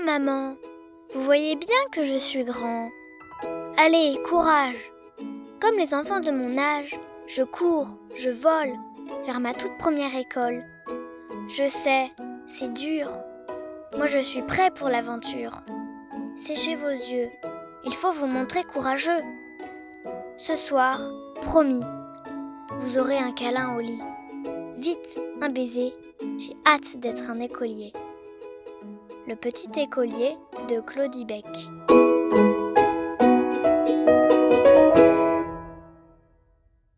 maman. Vous voyez bien que je suis grand. Allez, courage. Comme les enfants de mon âge, je cours, je vole vers ma toute première école. Je sais, c'est dur. Moi, je suis prêt pour l'aventure. Séchez vos yeux. Il faut vous montrer courageux. Ce soir, promis, vous aurez un câlin au lit. Vite, un baiser. J'ai hâte d'être un écolier. Le petit écolier de Claudie Beck.